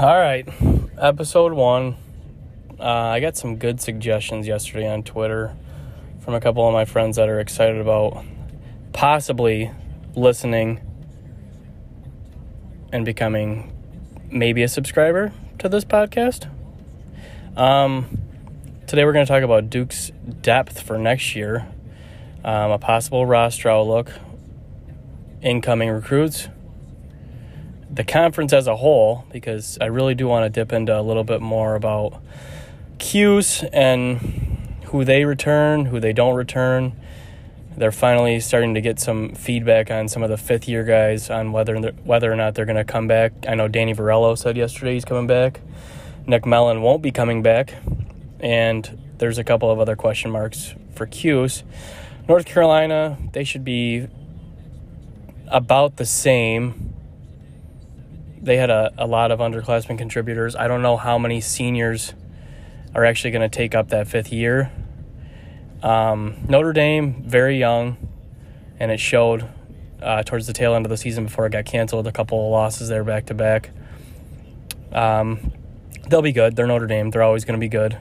All right, episode one. Uh, I got some good suggestions yesterday on Twitter from a couple of my friends that are excited about possibly listening and becoming maybe a subscriber to this podcast. Um, today we're going to talk about Duke's depth for next year, um, a possible roster outlook, incoming recruits, the conference as a whole, because I really do want to dip into a little bit more about Cuse and who they return, who they don't return. They're finally starting to get some feedback on some of the fifth year guys on whether whether or not they're going to come back. I know Danny Varello said yesterday he's coming back. Nick Mellen won't be coming back, and there's a couple of other question marks for Cuse. North Carolina, they should be about the same they had a, a lot of underclassmen contributors. I don't know how many seniors are actually going to take up that fifth year. Um, Notre Dame, very young, and it showed uh, towards the tail end of the season before it got canceled. A couple of losses there back to back. Um, they'll be good. They're Notre Dame. They're always going to be good.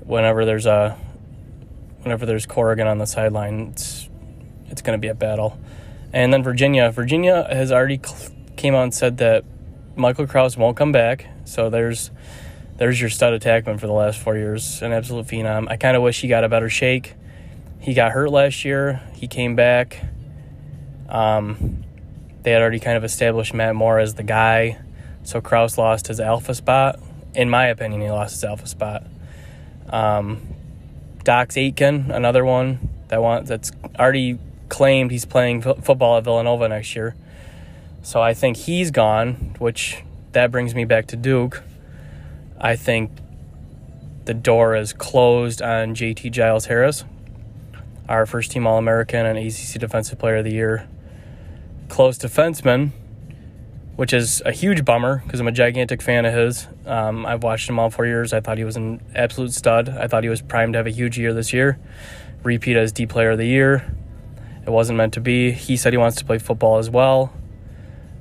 Whenever there's a, whenever there's Corrigan on the sideline, it's it's going to be a battle. And then Virginia. Virginia has already cl- came out and said that Michael Kraus won't come back. So there's there's your stud attackman for the last four years, an absolute phenom. I kind of wish he got a better shake. He got hurt last year. He came back. Um, they had already kind of established Matt Moore as the guy, so Kraus lost his alpha spot. In my opinion, he lost his alpha spot. Um, Dox Aitken, another one that want that's already claimed he's playing football at Villanova next year. So I think he's gone, which that brings me back to Duke. I think the door is closed on JT Giles Harris, our first team All American and ACC Defensive Player of the Year. Close defenseman, which is a huge bummer because I'm a gigantic fan of his. Um, I've watched him all four years. I thought he was an absolute stud. I thought he was primed to have a huge year this year. Repeat as D Player of the Year. It wasn't meant to be. He said he wants to play football as well.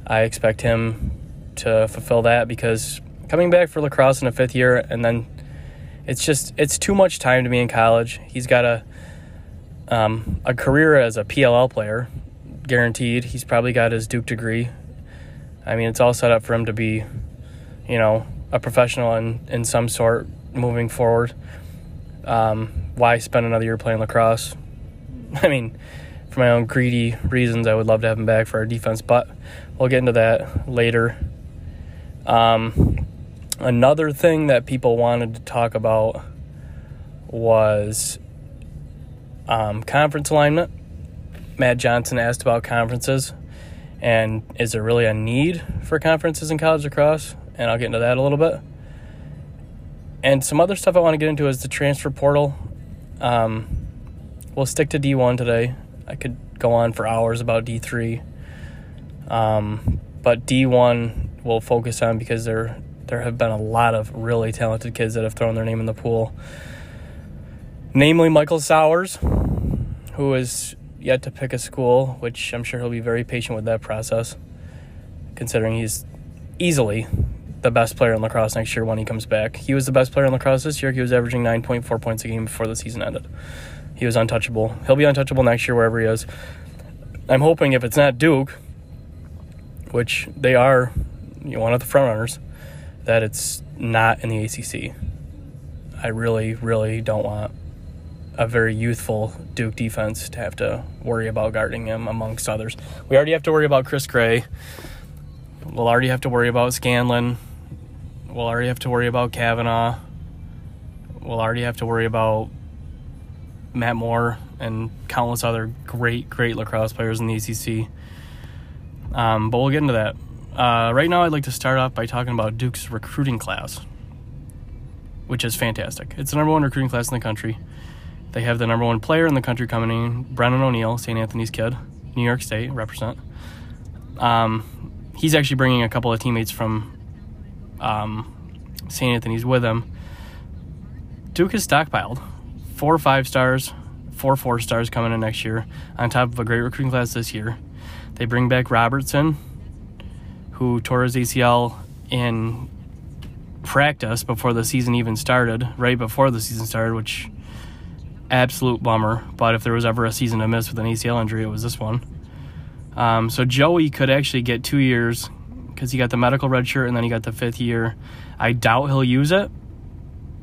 I expect him to fulfill that because coming back for lacrosse in a fifth year and then it's just it's too much time to be in college. He's got a um, a career as a PLL player, guaranteed. He's probably got his Duke degree. I mean, it's all set up for him to be, you know, a professional in, in some sort moving forward. Um, why spend another year playing lacrosse? I mean, for my own greedy reasons, I would love to have him back for our defense, but we'll get into that later. Um, another thing that people wanted to talk about was um, conference alignment. Matt Johnson asked about conferences and is there really a need for conferences in college lacrosse? And I'll get into that a little bit. And some other stuff I want to get into is the transfer portal. Um, we'll stick to D1 today. I could go on for hours about D3. Um, but D1 will focus on because there there have been a lot of really talented kids that have thrown their name in the pool. Namely Michael Sowers, who is yet to pick a school, which I'm sure he'll be very patient with that process, considering he's easily the best player in lacrosse next year when he comes back. He was the best player in lacrosse this year. He was averaging 9.4 points a game before the season ended. He was untouchable. He'll be untouchable next year wherever he is. I'm hoping if it's not Duke, which they are you know, one of the front runners, that it's not in the ACC. I really, really don't want a very youthful Duke defense to have to worry about guarding him amongst others. We already have to worry about Chris Gray. We'll already have to worry about Scanlan. We'll already have to worry about Kavanagh. We'll already have to worry about Matt Moore and countless other great, great lacrosse players in the ACC. Um, but we'll get into that. Uh, right now, I'd like to start off by talking about Duke's recruiting class, which is fantastic. It's the number one recruiting class in the country. They have the number one player in the country coming in, Brennan O'Neill, St. Anthony's kid, New York State, represent. Um, he's actually bringing a couple of teammates from um, St. Anthony's with him. Duke has stockpiled four five stars, four four stars coming in next year, on top of a great recruiting class this year. They bring back Robertson, who tore his ACL in practice before the season even started, right before the season started, which absolute bummer. But if there was ever a season to miss with an ACL injury, it was this one. Um, so Joey could actually get two years because he got the medical red shirt and then he got the fifth year. I doubt he'll use it.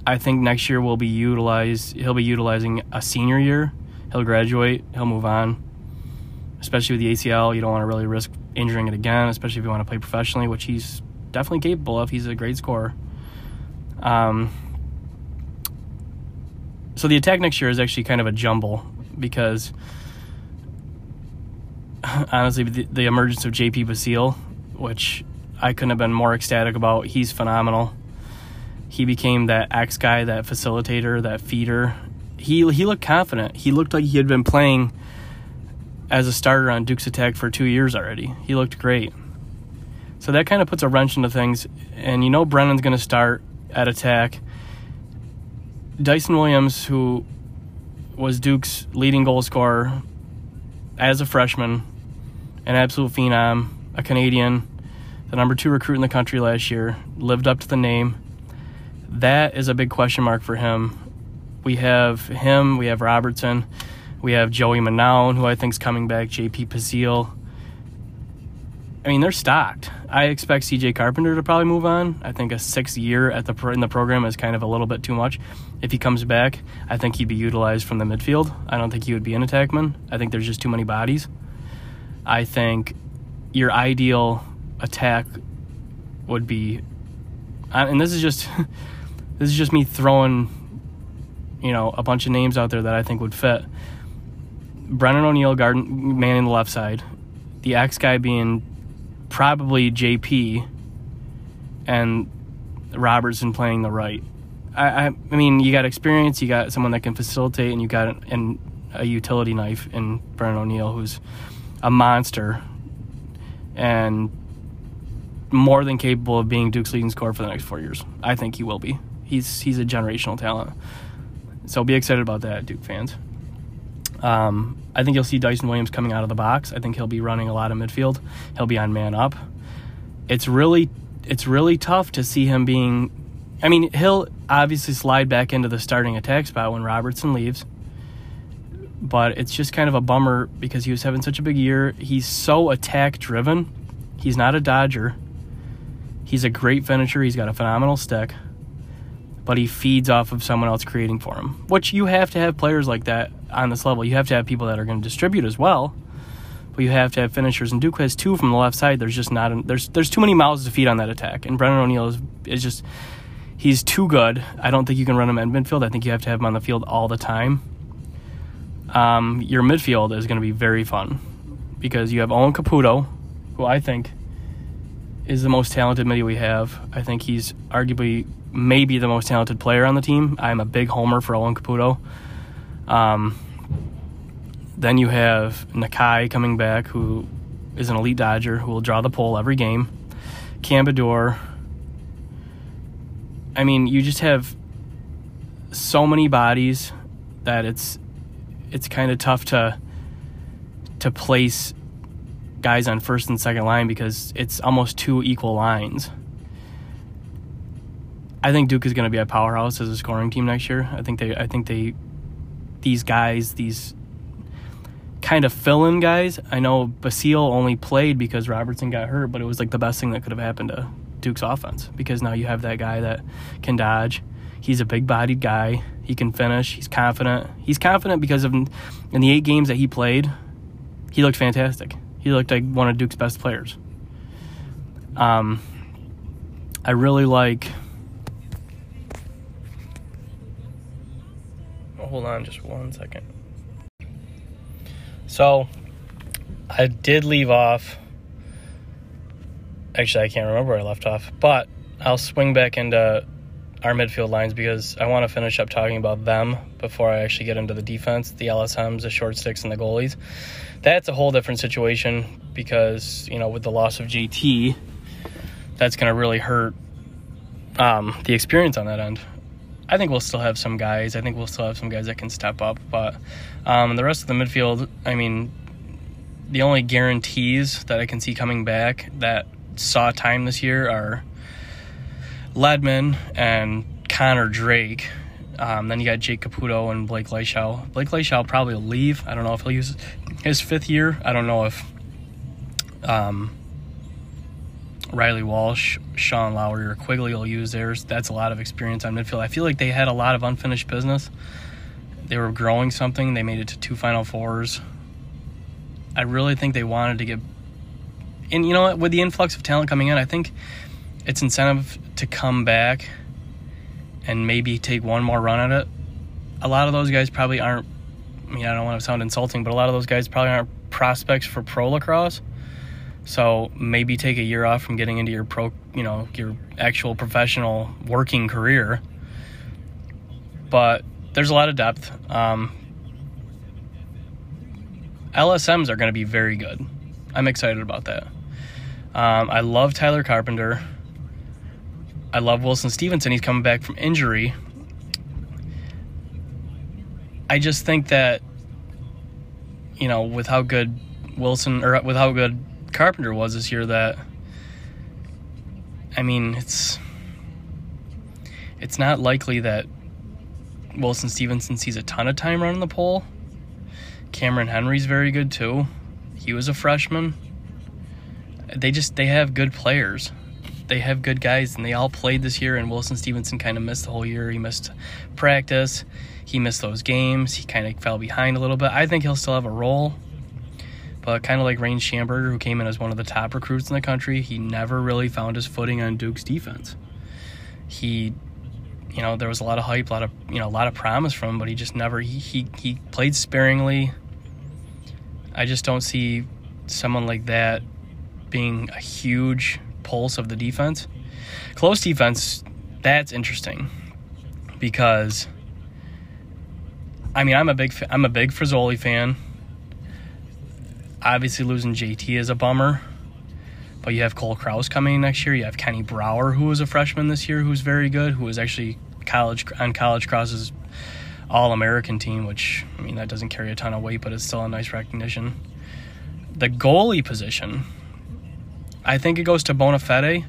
I think next year will be utilized. He'll be utilizing a senior year. He'll graduate. He'll move on. Especially with the ACL, you don't want to really risk injuring it again, especially if you want to play professionally, which he's definitely capable of. He's a great scorer. Um, so the attack next year is actually kind of a jumble because honestly, the, the emergence of JP Basile, which I couldn't have been more ecstatic about. He's phenomenal. He became that X guy, that facilitator, that feeder. He he looked confident. He looked like he had been playing as a starter on Duke's attack for two years already. He looked great. So that kind of puts a wrench into things. And you know Brennan's going to start at attack. Dyson Williams, who was Duke's leading goal scorer as a freshman, an absolute phenom, a Canadian, the number two recruit in the country last year, lived up to the name. That is a big question mark for him. We have him, we have Robertson, we have Joey Manown, who I think is coming back, JP Basile. I mean, they're stocked. I expect CJ Carpenter to probably move on. I think a sixth year at the in the program is kind of a little bit too much. If he comes back, I think he'd be utilized from the midfield. I don't think he would be an attackman. I think there's just too many bodies. I think your ideal attack would be, and this is just this is just me throwing, you know, a bunch of names out there that I think would fit. Brennan O'Neill, garden man in the left side, the X guy being probably JP, and Robertson playing the right. I, I, I mean, you got experience, you got someone that can facilitate, and you got an, an, a utility knife in Brennan O'Neill, who's a monster and more than capable of being Duke's leading scorer for the next four years. I think he will be. He's he's a generational talent. So be excited about that, Duke fans. Um, I think you'll see Dyson Williams coming out of the box. I think he'll be running a lot of midfield. He'll be on man up. It's really it's really tough to see him being. I mean, he'll obviously slide back into the starting attack spot when Robertson leaves but it's just kind of a bummer because he was having such a big year. He's so attack driven. He's not a dodger. He's a great finisher. He's got a phenomenal stick, but he feeds off of someone else creating for him. Which you have to have players like that on this level. You have to have people that are going to distribute as well, but you have to have finishers. And Duke has two from the left side. There's just not an, there's there's too many mouths to feed on that attack. And Brennan O'Neill is is just he's too good. I don't think you can run him at midfield. I think you have to have him on the field all the time um, your midfield is going to be very fun because you have Owen Caputo, who I think is the most talented midi we have. I think he's arguably maybe the most talented player on the team. I'm a big homer for Owen Caputo. Um, then you have Nakeie coming back, who is an elite dodger who will draw the pole every game. Cambador. I mean, you just have so many bodies that it's it's kind of tough to to place guys on first and second line because it's almost two equal lines. I think Duke is going to be a powerhouse as a scoring team next year. I think they I think they these guys, these kind of fill-in guys. I know Basile only played because Robertson got hurt, but it was like the best thing that could have happened to Duke's offense because now you have that guy that can dodge. He's a big-bodied guy. He can finish. He's confident. He's confident because of in the eight games that he played, he looked fantastic. He looked like one of Duke's best players. Um, I really like. Hold on, just one second. So, I did leave off. Actually, I can't remember where I left off, but I'll swing back into our midfield lines because I want to finish up talking about them before I actually get into the defense, the LSMs, the short sticks, and the goalies. That's a whole different situation because, you know, with the loss of JT, that's going to really hurt um, the experience on that end. I think we'll still have some guys. I think we'll still have some guys that can step up, but um, the rest of the midfield, I mean, the only guarantees that I can see coming back that saw time this year are Leadmon and Connor Drake. Um, then you got Jake Caputo and Blake Leishau. Blake Leishau probably leave. I don't know if he'll use his fifth year. I don't know if um, Riley Walsh, Sean Lowry, or Quigley will use theirs. That's a lot of experience on midfield. I feel like they had a lot of unfinished business. They were growing something. They made it to two Final Fours. I really think they wanted to get. And you know what? With the influx of talent coming in, I think it's incentive to come back and maybe take one more run at it. A lot of those guys probably aren't. I mean, I don't want to sound insulting, but a lot of those guys probably aren't prospects for pro lacrosse. So maybe take a year off from getting into your pro, you know, your actual professional working career. But there's a lot of depth. Um, LSMs are going to be very good. I'm excited about that. Um, I love Tyler Carpenter. I love Wilson Stevenson. He's coming back from injury. I just think that, you know, with how good Wilson or with how good Carpenter was this year, that I mean, it's it's not likely that Wilson Stevenson sees a ton of time running the pole. Cameron Henry's very good too. He was a freshman. They just they have good players. They have good guys and they all played this year and Wilson Stevenson kind of missed the whole year. He missed practice. He missed those games. He kind of fell behind a little bit. I think he'll still have a role. But kind of like Rain Schamberger, who came in as one of the top recruits in the country, he never really found his footing on Duke's defense. He you know, there was a lot of hype, a lot of you know, a lot of promise from him, but he just never he he, he played sparingly. I just don't see someone like that being a huge pulse of the defense. Close defense, that's interesting because I mean, I'm a big I'm a big Frizzoli fan. Obviously, losing JT is a bummer. But you have Cole Kraus coming next year. You have Kenny Brower, who was a freshman this year, who's very good, who was actually college on College Cross's All American team, which I mean that doesn't carry a ton of weight, but it's still a nice recognition. The goalie position, I think it goes to Bonafede.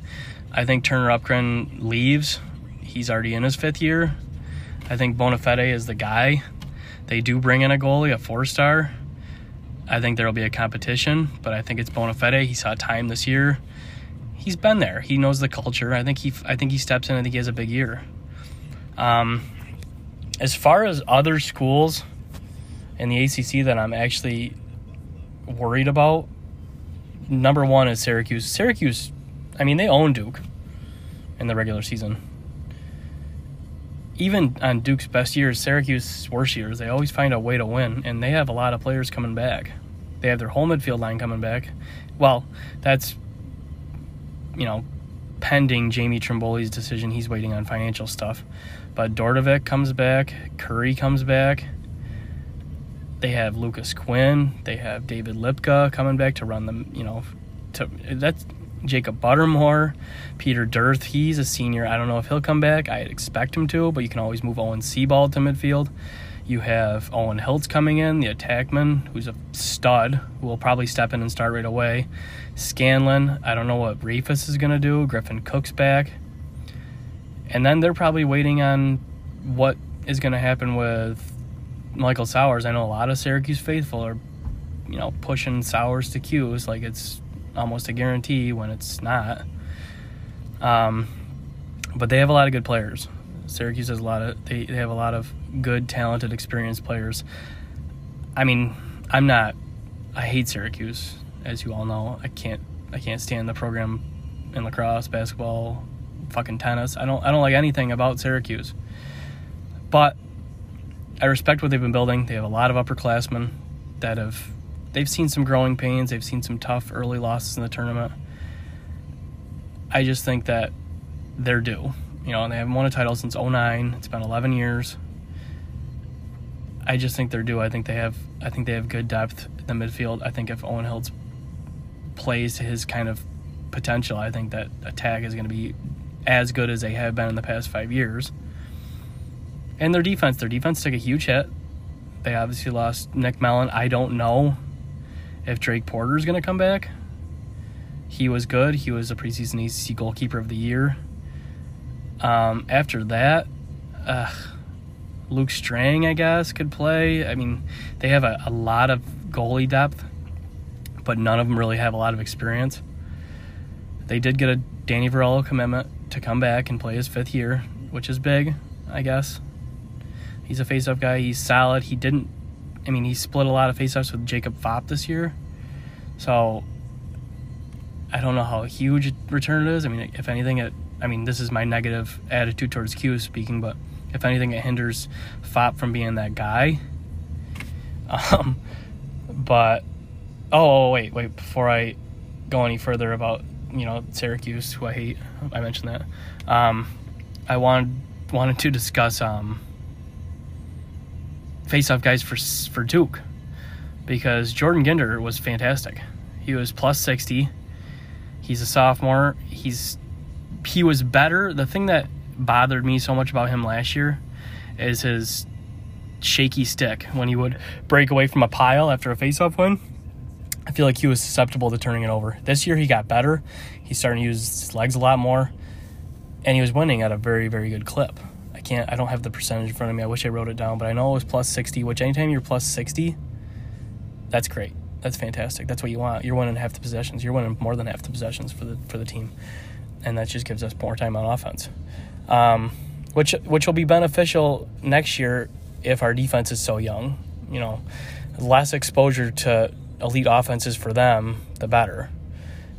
I think Turner Uppgren leaves. He's already in his fifth year. I think Bonafede is the guy. They do bring in a goalie, a four star. I think there'll be a competition, but I think it's Bonafede. He saw time this year. He's been there. He knows the culture. I think he I think he steps in. I think he has a big year. Um, as far as other schools in the ACC that I'm actually worried about, number one is Syracuse. Syracuse, I mean, they own Duke in the regular season. Even on Duke's best years, Syracuse's worst years, they always find a way to win, and they have a lot of players coming back. They have their whole midfield line coming back. Well, that's, you know, pending Jamie Trimboli's decision. He's waiting on financial stuff. But Dordevic comes back, Curry comes back. They have Lucas Quinn. They have David Lipka coming back to run them. You know, to that's Jacob Buttermore, Peter Dearth. He's a senior. I don't know if he'll come back. I expect him to, but you can always move Owen Seebold to midfield. You have Owen Hiltz coming in, the attackman, who's a stud, who will probably step in and start right away. Scanlan, I don't know what Rehfuss is going to do. Griffin Cook's back. And then they're probably waiting on what is going to happen with Michael Sowers. I know a lot of Syracuse faithful are, you know, pushing Sowers to Q's like it's almost a guarantee when it's not. Um, but they have a lot of good players. Syracuse has a lot of they, they have a lot of good, talented, experienced players. I mean, I'm not. I hate Syracuse, as you all know. I can't. I can't stand the program in lacrosse, basketball, fucking tennis. I don't. I don't like anything about Syracuse. But I respect what they've been building. They have a lot of upperclassmen that have. They've seen some growing pains. They've seen some tough early losses in the tournament. I just think that they're due. You know, and they haven't won a title since 09. It's been 11 years. I just think they're due. I think they have. I think they have good depth in the midfield. I think if Owen Hiltz plays to his kind of potential, I think that attack is going to be as good as they have been in the past five years. And their defense, their defense took a huge hit. They obviously lost Nick Mellen. I don't know if Drake Porter is going to come back. He was good. He was a preseason ACC goalkeeper of the year. Um, after that, uh, Luke Strang, I guess, could play. I mean, they have a, a lot of goalie depth, but none of them really have a lot of experience. They did get a Danny Varello commitment to come back and play his fifth year, which is big, I guess. He's a face-off guy. He's solid. He didn't. I mean, he split a lot of face-offs with Jakob Phaup this year, so I don't know how huge return it is. I mean, if anything, it. I mean, this is my negative attitude towards Q speaking, but if anything, it hinders Fopp from being that guy. Um, but oh wait, wait before I go any further about you know Syracuse, who I hate. I mentioned that. Um, I wanted wanted to discuss um, face-off guys for for Duke because Jordan Ginder was fantastic. He was plus sixty. He's a sophomore. He's he was better. The thing that bothered me so much about him last year is his shaky stick when he would break away from a pile after a face-off win. I feel like he was susceptible to turning it over. This year he got better. He's starting to use his legs a lot more, and he was winning at a very very good clip. Can't. I don't have the percentage in front of me. I wish I wrote it down, but I know it was plus sixty. Which anytime you're plus sixty, that's great. That's fantastic. That's what you want. You're winning half the possessions. You're winning more than half the possessions for the for the team, and that just gives us more time on offense, um, which which will be beneficial next year if our defense is so young. You know, less exposure to elite offenses for them, the better.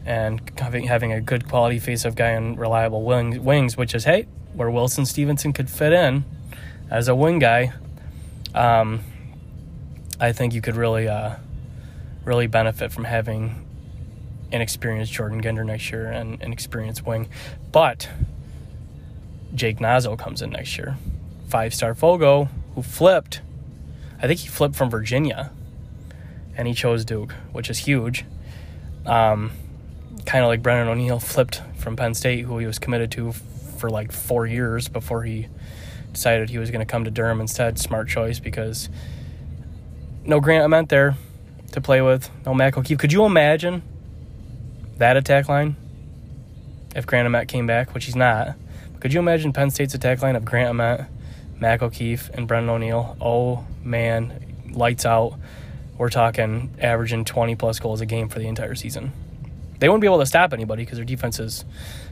And having having a good quality face-off guy and reliable wing, wings, which is hey, where Wilson Stevenson could fit in as a wing guy, um, I think you could really uh, really benefit from having an experienced Jordan Ginder next year and an experienced wing. But Jake Naso comes in next year, five-star Fogo, who flipped. I think he flipped from Virginia and he chose Duke, which is huge. Um, kind of like Brennan O'Neill flipped from Penn State, who he was committed to for like four years before he decided he was going to come to Durham instead. Smart choice because no Grant Ament there to play with, no Mac O'Keefe. Could you imagine that attack line if Grant Ament came back, which he's not? Could you imagine Penn State's attack line of Grant Ament, Mac O'Keefe, and Brennan O'Neill? Oh man, lights out we're talking averaging 20 plus goals a game for the entire season. They wouldn't be able to stop anybody because their defense is,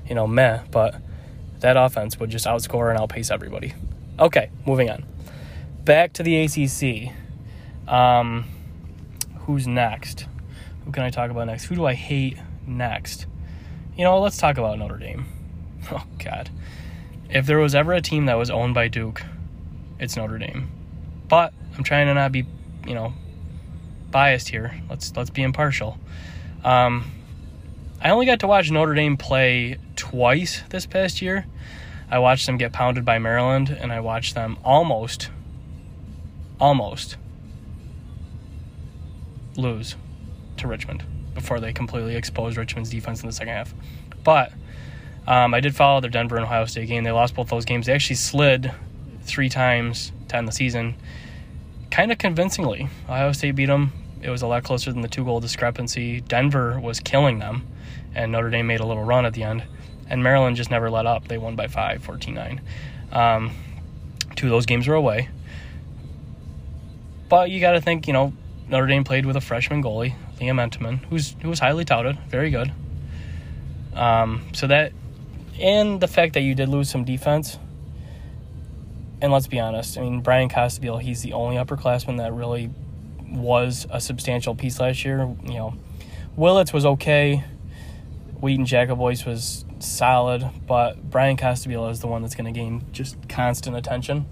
you know, meh, but that offense would just outscore and outpace everybody. Okay, moving on. Back to the ACC. Um, who's next? Who can I talk about next? Who do I hate next? You know, let's talk about Notre Dame. Oh, God. If there was ever a team that was owned by Duke, it's Notre Dame. But I'm trying to not be, you know, biased here. Let's let's be impartial. Um, I only got to watch Notre Dame play twice this past year. I watched them get pounded by Maryland, and I watched them almost, almost lose to Richmond before they completely exposed Richmond's defense in the second half. But um, I did follow their Denver and Ohio State game. They lost both those games. They actually slid three times to end the season, kind of convincingly. Ohio State beat them it was a lot closer than the two goal discrepancy. Denver was killing them, and Notre Dame made a little run at the end. And Maryland just never let up. They won by five, 14 9. Um, two of those games were away. But you got to think, you know, Notre Dame played with a freshman goalie, Liam Entenmann, who's who was highly touted, very good. Um, so that, and the fact that you did lose some defense, and let's be honest, I mean Bryan Costabile, he's the only upperclassman that really was a substantial piece last year. You know, Willits was okay. Wheaton Jacobois was solid, but Bryan Costabile is the one that's going to gain just constant attention.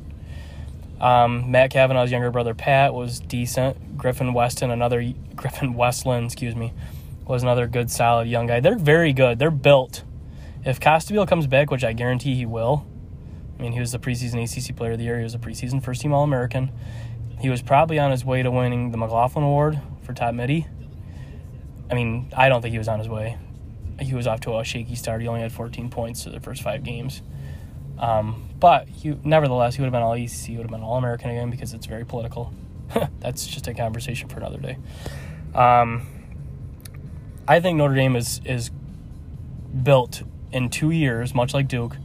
Um, Matt Kavanagh's younger brother Pat was decent. Griffin Weston, another Griffin Westland, excuse me, was another good, solid young guy. They're very good. They're built. If Costabile comes back, which I guarantee he will, I mean, he was the preseason ACC Player of the Year. He was a preseason first team All American. He was probably on his way to winning the McLaughlin Award for top midi. I mean, I don't think he was on his way. He was off to a shaky start. He only had 14 points to the first five games. Um, but he, nevertheless, he would have been all EC. He would have been all American again because it's very political. That's just a conversation for another day. Um, I think Notre Dame is is built in two years, much like Duke,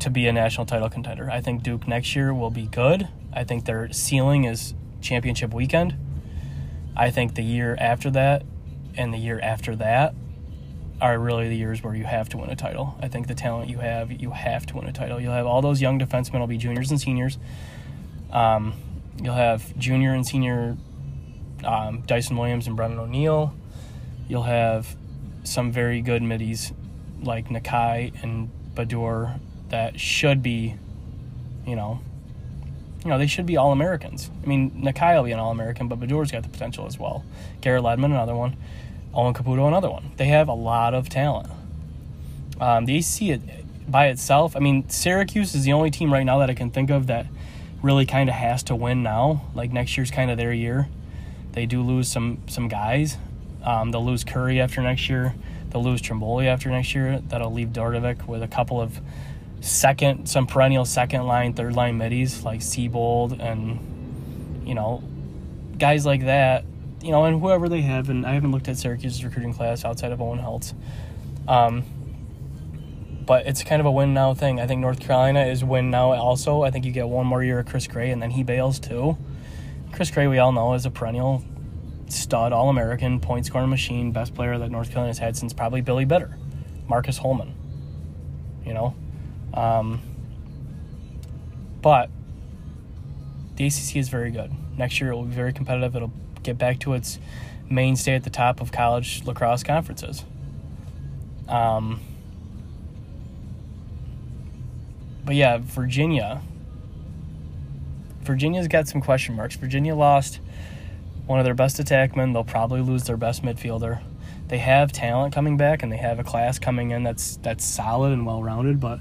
to be a national title contender. I think Duke next year will be good. I think their ceiling is championship weekend. I think the year after that and the year after that are really the years where you have to win a title. I think the talent you have, you have to win a title. You'll have all those young defensemen will be juniors and seniors. Um, you'll have junior and senior um, Dyson Williams and Brennan O'Neill. You'll have some very good middies like Nakeie and Badur that should be, you know, you know, they should be all Americans. I mean, Nakeie will be an all American, but Badur's got the potential as well. Garrett Leadmon, another one. Owen Caputo, another one. They have a lot of talent. Um, the ACC by itself, I mean, Syracuse is the only team right now that I can think of that really kind of has to win now. Like next year's kind of their year. They do lose some some guys. Um, they'll lose Curry after next year. They'll lose Trimboli after next year. That'll leave Dordevic with a couple of second, some perennial second line, third line middies like Seebold and you know guys like that you know, and whoever they have, and I haven't looked at Syracuse's recruiting class outside of Owen Hiltz. Um, but it's kind of a win now thing. I think North Carolina is win now also. I think you get one more year of Chris Gray, and then he bails too. Chris Gray, we all know, is a perennial stud, All American, point scoring machine, best player that North Carolina's had since probably Billy Bitter, Marcus Holman. You know? Um, but the ACC is very good. Next year it will be very competitive. It'll get back to its mainstay at the top of college lacrosse conferences. Um, but yeah, Virginia. Virginia's got some question marks. Virginia lost one of their best attackmen. They'll probably lose their best midfielder. They have talent coming back, and they have a class coming in that's that's solid and well rounded. But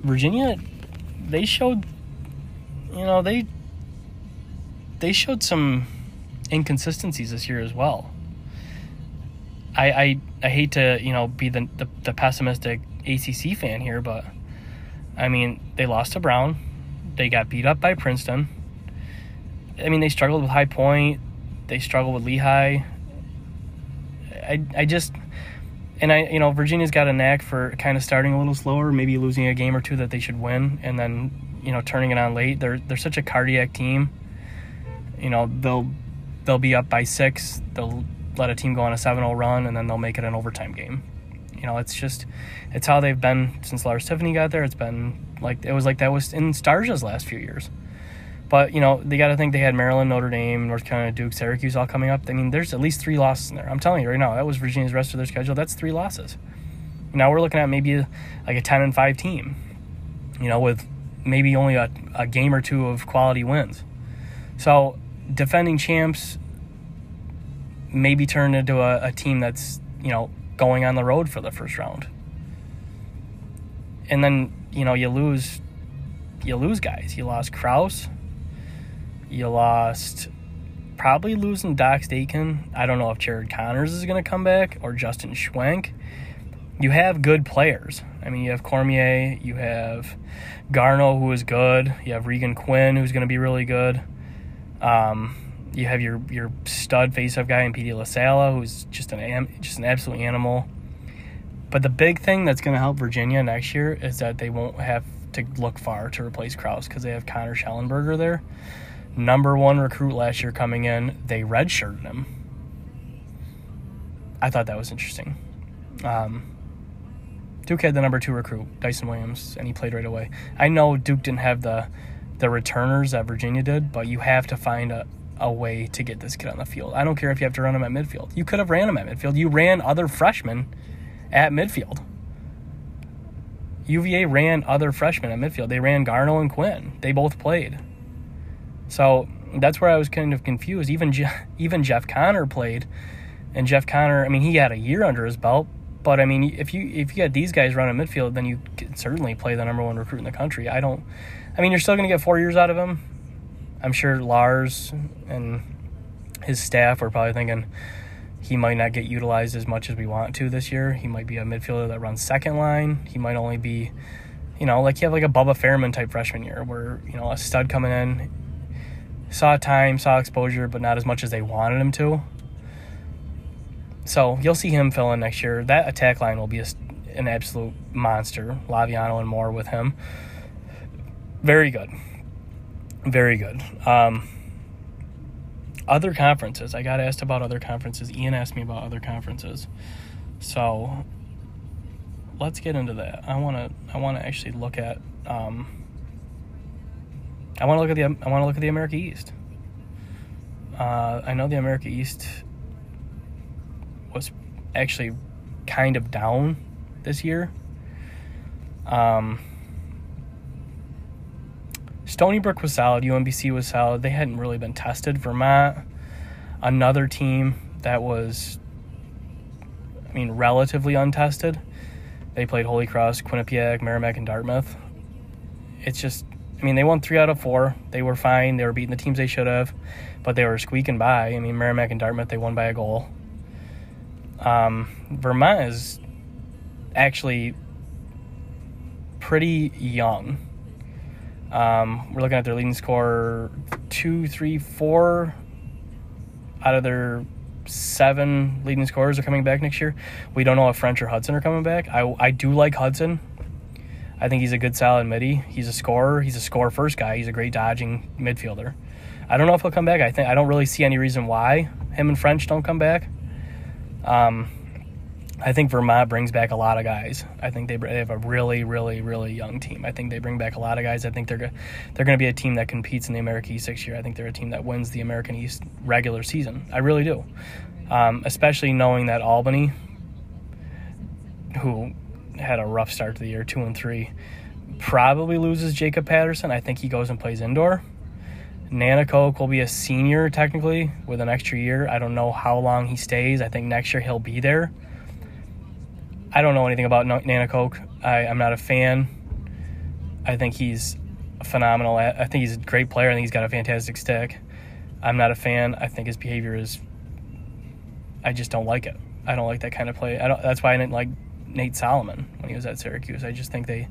Virginia, they showed, you know, they they showed some inconsistencies this year as well. I, I, I hate to you know be the, the, the pessimistic ACC fan here, but I mean they lost to Brown, they got beat up by Princeton. I mean they struggled with High Point, they struggled with Lehigh. I I just and I you know Virginia's got a knack for kind of starting a little slower, maybe losing a game or two that they should win, and then you know turning it on late. They're they're such a cardiac team. You know they'll they'll be up by six. They'll let a team go on a 7-0 run, and then they'll make it an overtime game. You know, it's just it's how they've been since Lars Tiffany got there. It's been like it was like that was in Starsia's last few years. But you know, they got to think they had Maryland, Notre Dame, North Carolina, Duke, Syracuse all coming up. I mean, there's at least three losses in there. I'm telling you right now, that was Virginia's rest of their schedule. That's three losses. Now we're looking at maybe like a 10 and 5 team. You know, with maybe only a, a game or two of quality wins. So defending champs maybe turn into a, a team that's, you know, going on the road for the first round. And then, you know, you lose you lose guys. You lost Kraus. You lost probably losing Dox Aitken. I don't know if Jared Connors is going to come back or Justin Schwenk. You have good players. I mean, you have Cormier, you have Garno, who is good. You have Regan Quinn, who's going to be really good. Um, you have your your stud faceoff guy in Petey LaSala, who's just an just an absolute animal. But the big thing that's going to help Virginia next year is that they won't have to look far to replace Kraus because they have Connor Schellenberger there. Number one recruit last year coming in, they redshirted him. I thought that was interesting. Um, Duke had the number two recruit, Dyson Williams, and he played right away. I know Duke didn't have the the returners that Virginia did, but you have to find a, a way to get this kid on the field. I don't care if you have to run him at midfield. You could have ran him at midfield. You ran other freshmen at midfield. UVA ran other freshmen at midfield. They ran Garno and Quinn. They both played. So that's where I was kind of confused. Even Je- even Jeff Connor played, and Jeff Connor. I mean, he had a year under his belt. But I mean, if you if you had these guys running midfield, then you could certainly play the number one recruit in the country. I don't. I mean, you're still going to get four years out of him. I'm sure Lars and his staff were probably thinking he might not get utilized as much as we want to this year. He might be a midfielder that runs second line. He might only be, you know, like you have like a Bubba Fairman type freshman year where, you know, a stud coming in, saw time, saw exposure, but not as much as they wanted him to. So you'll see him fill in next year. That attack line will be a, an absolute monster. Laviano and more with him. Very good. Very good. Um, other conferences. I got asked about other conferences. Ian asked me about other conferences. So let's get into that. I want to. I want to actually look at. Um, I want to look at the. I want to look at the America East. Uh, I know the America East was actually kind of down this year. Um, Stony Brook was solid. UMBC was solid. They hadn't really been tested. Vermont, another team that was, I mean, relatively untested. They played Holy Cross, Quinnipiac, Merrimack, and Dartmouth. It's just, I mean, they won three out of four. They were fine. They were beating the teams they should have, but they were squeaking by. I mean, Merrimack and Dartmouth, they won by a goal. Um, Vermont is actually pretty young. Um, we're looking at their leading score two, three, four out of their seven leading scorers are coming back next year. We don't know if French or Hudson are coming back. I, I do like Hudson. I think he's a good solid midi. He's a scorer. He's a score first guy. He's a great dodging midfielder. I don't know if he'll come back. I think I don't really see any reason why him and French don't come back. Um, I think Vermont brings back a lot of guys. I think they, they have a really, really, really young team. I think they bring back a lot of guys. I think they're they're going to be a team that competes in the American East next year. I think they're a team that wins the American East regular season. I really do, um, especially knowing that Albany, who had a rough start to the year, two and three, probably loses Jacob Patterson. I think he goes and plays indoor. Nanticoke will be a senior technically with an extra year. I don't know how long he stays. I think next year he'll be there. I don't know anything about Nanticoke. I, I'm not a fan. I think he's phenomenal. I think he's a great player. I think he's got a fantastic stick. I'm not a fan. I think his behavior is. I just don't like it. I don't like that kind of play. I don't. That's why I didn't like Nate Solomon when he was at Syracuse. I just think they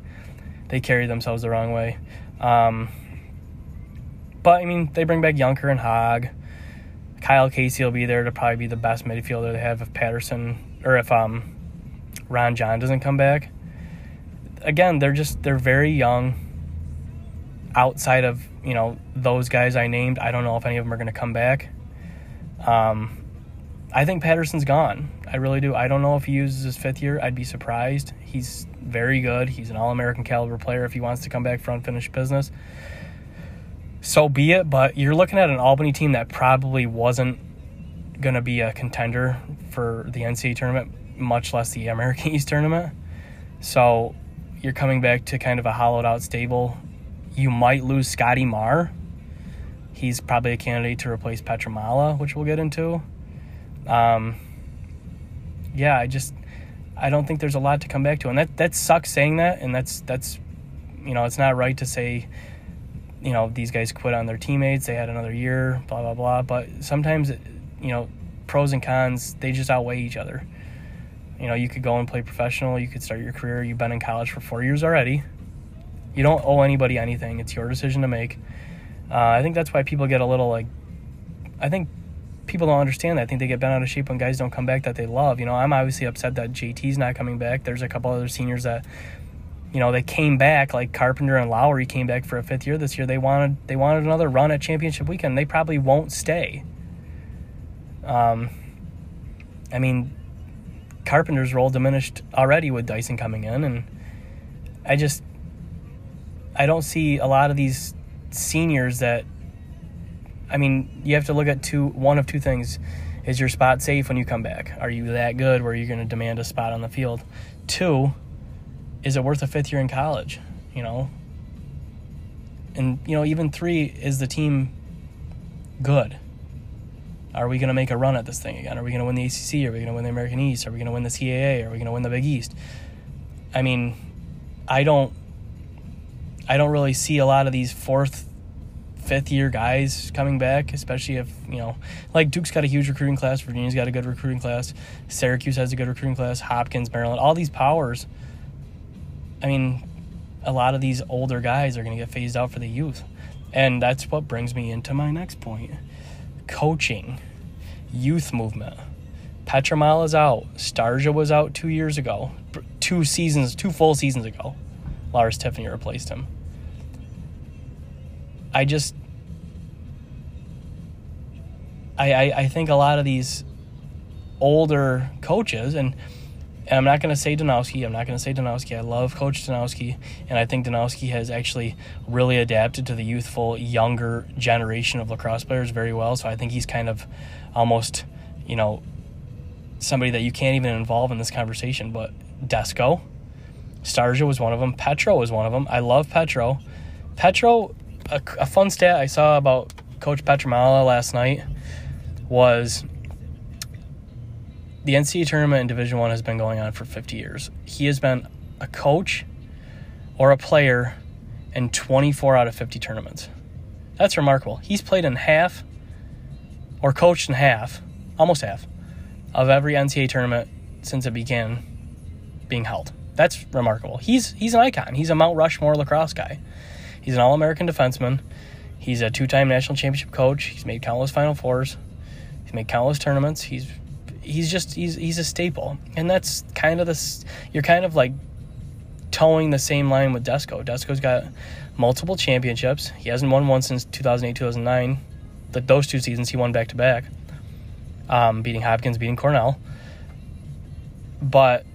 they carry themselves the wrong way. Um, but I mean, they bring back Yunker and Hogg. Kyle Casey will be there to probably be the best midfielder they have if Patterson or if um, Ron John doesn't come back. Again, they're just they're very young. Outside of you know those guys I named, I don't know if any of them are going to come back. Um, I think Patterson's gone. I really do. I don't know if he uses his fifth year. I'd be surprised. He's very good. He's an All American caliber player. If he wants to come back for unfinished business, so be it. But you're looking at an Albany team that probably wasn't going to be a contender for the NCAA tournament, much less the American East tournament. So you're coming back to kind of a hollowed out stable. You might lose Scotty Marr. He's probably a candidate to replace Pietramala, which we'll get into. Um, yeah, I just I don't think there's a lot to come back to, and that that sucks saying that, and that's that's you know it's not right to say you know these guys quit on their teammates, they had another year, blah blah blah. But sometimes you know pros and cons they just outweigh each other. You know, you could go and play professional, you could start your career. You've been in college for four years already. You don't owe anybody anything. It's your decision to make. Uh, I think that's why people get a little like. I think people don't understand that. I think they get bent out of shape when guys don't come back that they love. You know, I'm obviously upset that JT's not coming back. There's a couple other seniors that, you know, they came back like Carpenter and Lowry came back for a fifth year this year. They wanted they wanted another run at championship weekend. They probably won't stay. Um, I mean, Carpenter's role diminished already with Dyson coming in, and I just I don't see a lot of these seniors that I mean, you have to look at two one of two things. Is your spot safe when you come back? Are you that good where you're going to demand a spot on the field? Two, is it worth a fifth year in college? You know? And, you know, even three, is the team good? Are we going to make a run at this thing again? Are we going to win the ACC? Are we going to win the American East? Are we going to win the CAA? Are we going to win the Big East? I mean, I don't I don't really see a lot of these fourth fifth year guys coming back, especially if, you know, like Duke's got a huge recruiting class, Virginia's got a good recruiting class, Syracuse has a good recruiting class, Hopkins, Maryland, all these powers. I mean, a lot of these older guys are going to get phased out for the youth. And that's what brings me into my next point coaching, youth movement. Pietramala is out. Starsia was out two years ago. two seasons, two full seasons ago, Lars Tiffany replaced him. I just, I, I, I think a lot of these older coaches, and, and I'm not going to say Danowski, I'm not going to say Danowski. I love Coach Danowski, and I think Danowski has actually really adapted to the youthful, younger generation of lacrosse players very well. So I think he's kind of almost, you know, somebody that you can't even involve in this conversation. But Desko, Starsia was one of them. Petro was one of them. I love Petro. Petro, a, a fun stat I saw about Coach Pietramala last night was the NCAA tournament in Division One has been going on for 50 years. He has been a coach or a player in 24 out of 50 tournaments. That's remarkable. He's played in half or coached in half, almost half, of every NCAA tournament since it began being held. That's remarkable. He's he's an icon. He's a Mount Rushmore lacrosse guy. He's an All-American defenseman. He's a two-time national championship coach. He's made countless Final Fours. He's made countless tournaments. He's he's just he's he's a staple, and that's kind of this. You're kind of like towing the same line with Desko. Desko's got multiple championships. He hasn't won one since 2008 2009. That those two seasons he won back to back, um, beating Hopkins, beating Cornell. But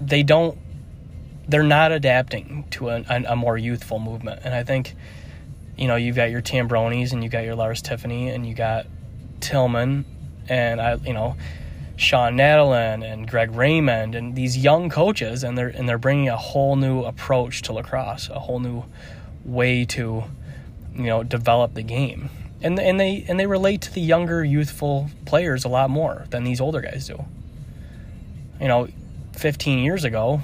they don't. They're not adapting to a, a, a more youthful movement, and I think, you know, you've got your Tambronis and you got your Lars Tiffany and you got Tillman and I, you know, Shawn Nadelen and Greg Raymond and these young coaches, and they're and they're bringing a whole new approach to lacrosse, a whole new way to, you know, develop the game, and and they and they relate to the younger, youthful players a lot more than these older guys do. You know, 15 years ago,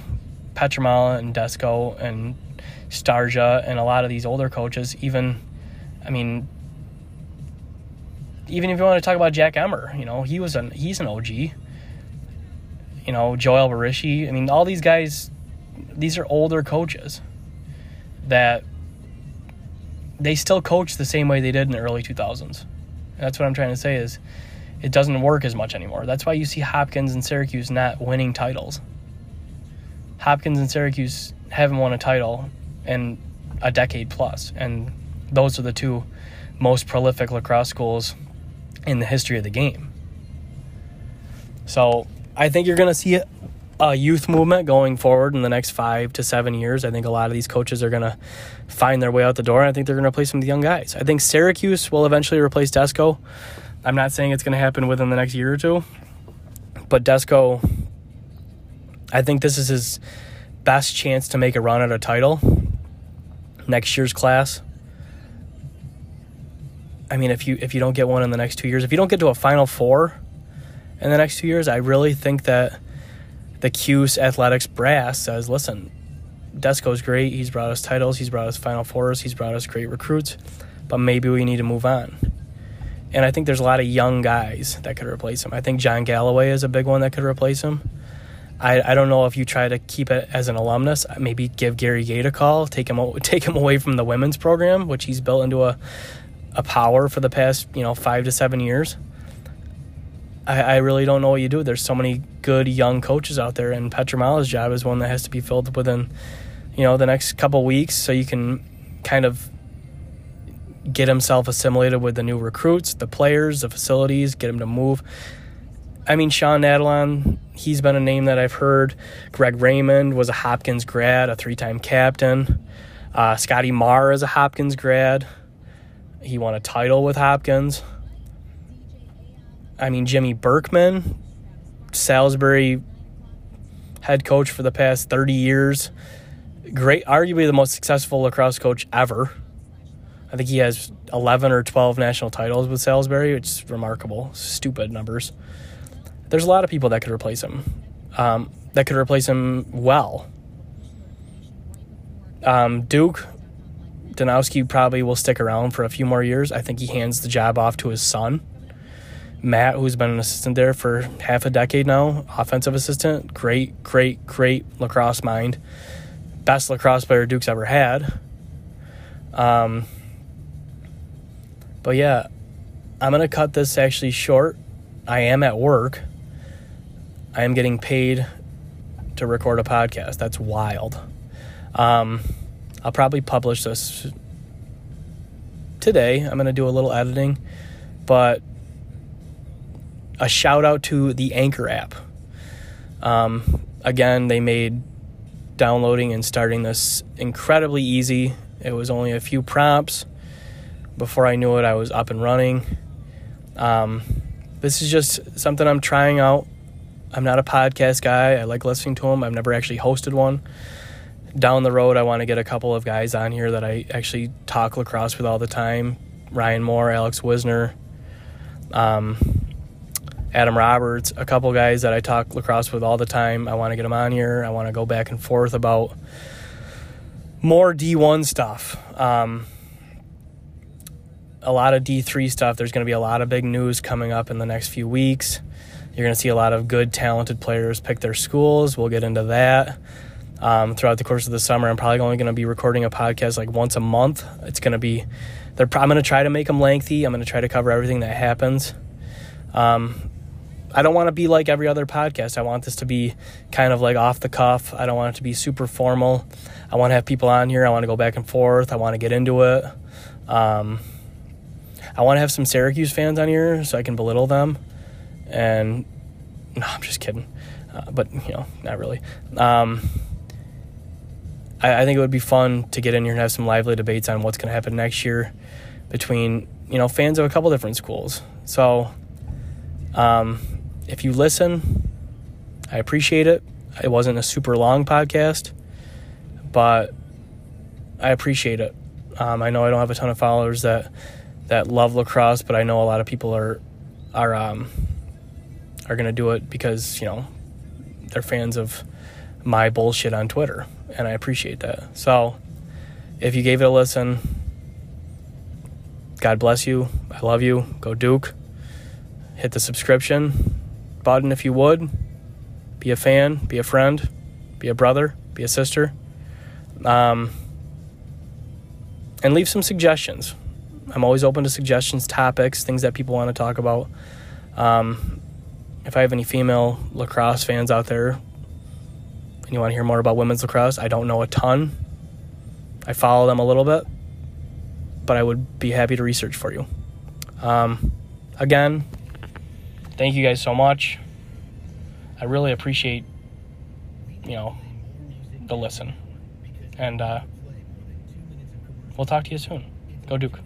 Pietramala and Desko and Starsia and a lot of these older coaches, even, I mean, even if you want to talk about Jack Emmer, you know, he was an he's an OG. You know, Joe Breschi. I mean, all these guys, these are older coaches that they still coach the same way they did in the early 2000s. That's what I'm trying to say is it doesn't work as much anymore. That's why you see Hopkins and Syracuse not winning titles. Hopkins and Syracuse haven't won a title in a decade plus, and those are the two most prolific lacrosse schools in the history of the game. So I think you're going to see a youth movement going forward in the next five to seven years. I think a lot of these coaches are going to find their way out the door, and I think they're going to replace some of the young guys. I think Syracuse will eventually replace Desko. I'm not saying it's going to happen within the next year or two, but Desko, I think this is his best chance to make a run at a title next year's class. I mean, if you if you don't get one in the next two years, if you don't get to a Final Four in the next two years, I really think that the Cuse Athletics brass says, "Listen, Desko's great. He's brought us titles. He's brought us Final Fours. He's brought us great recruits, but maybe we need to move on." And I think there's a lot of young guys that could replace him. I think John Galloway is a big one that could replace him. I, I don't know if you try to keep it as an alumnus. Maybe give Gary Gait a call, take him take him away from the women's program, which he's built into a a power for the past you know five to seven years. I, I really don't know what you do. There's so many good young coaches out there, and Pietramala's job is one that has to be filled within you know the next couple weeks, so you can kind of get himself assimilated with the new recruits, the players, the facilities, get him to move. I mean, Shawn Nadelen, he's been a name that I've heard. Greg Raymond was a Hopkins grad, a three time captain. Uh, Scotty Marr is a Hopkins grad. He won a title with Hopkins. I mean, Jimmy Berkman, Salisbury head coach for the past 30 years. Great, arguably the most successful lacrosse coach ever. I think he has 11 or 12 national titles with Salisbury, which is remarkable. Stupid numbers. There's a lot of people that could replace him, um, that could replace him well. Um, Duke, Danowski probably will stick around for a few more years. I think he hands the job off to his son, Matt, who's been an assistant there for half a decade now, offensive assistant. Great, great, great lacrosse mind. Best lacrosse player Duke's ever had. Um, but yeah, I'm going to cut this actually short. I am at work. I am getting paid to record a podcast. That's wild. Um, I'll probably publish this today. I'm going to do a little editing, but a shout out to the Anchor app. Um, again, they made downloading and starting this incredibly easy. It was only a few prompts. Before I knew it, I was up and running. Um, this is just something I'm trying out. I'm not a podcast guy. I like listening to them. I've never actually hosted one. Down the road, I want to get a couple of guys on here that I actually talk lacrosse with all the time Ryan Moore, Alex Wisner, um, Adam Roberts, a couple guys that I talk lacrosse with all the time. I want to get them on here. I want to go back and forth about more D1 stuff. Um, a lot of D3 stuff. There's going to be a lot of big news coming up in the next few weeks. You're going to see a lot of good, talented players pick their schools. We'll get into that. Um, throughout the course of the summer, I'm probably only going to be recording a podcast like once a month. It's going to be, they're, I'm going to try to make them lengthy. I'm going to try to cover everything that happens. Um, I don't want to be like every other podcast. I want this to be kind of like off the cuff. I don't want it to be super formal. I want to have people on here. I want to go back and forth. I want to get into it. Um, I want to have some Syracuse fans on here so I can belittle them. And no, I'm just kidding. Uh, but, you know, not really. Um, I, I think it would be fun to get in here and have some lively debates on what's going to happen next year between, you know, fans of a couple different schools. So, um, if you listen, I appreciate it. It wasn't a super long podcast, but I appreciate it. Um, I know I don't have a ton of followers that that love lacrosse, but I know a lot of people are are um, are gonna do it because you know they're fans of my bullshit on Twitter, and I appreciate that. So if you gave it a listen, God bless you. I love you. Go Duke. Hit the subscription button if you would. Be a fan. Be a friend. Be a brother. Be a sister. Um, and leave some suggestions. I'm always open to suggestions, topics, things that people want to talk about. Um, if I have any female lacrosse fans out there and you want to hear more about women's lacrosse, I don't know a ton. I follow them a little bit, but I would be happy to research for you. Um, again, thank you guys so much. I really appreciate, you know, the listen. And uh, we'll talk to you soon. Go Duke.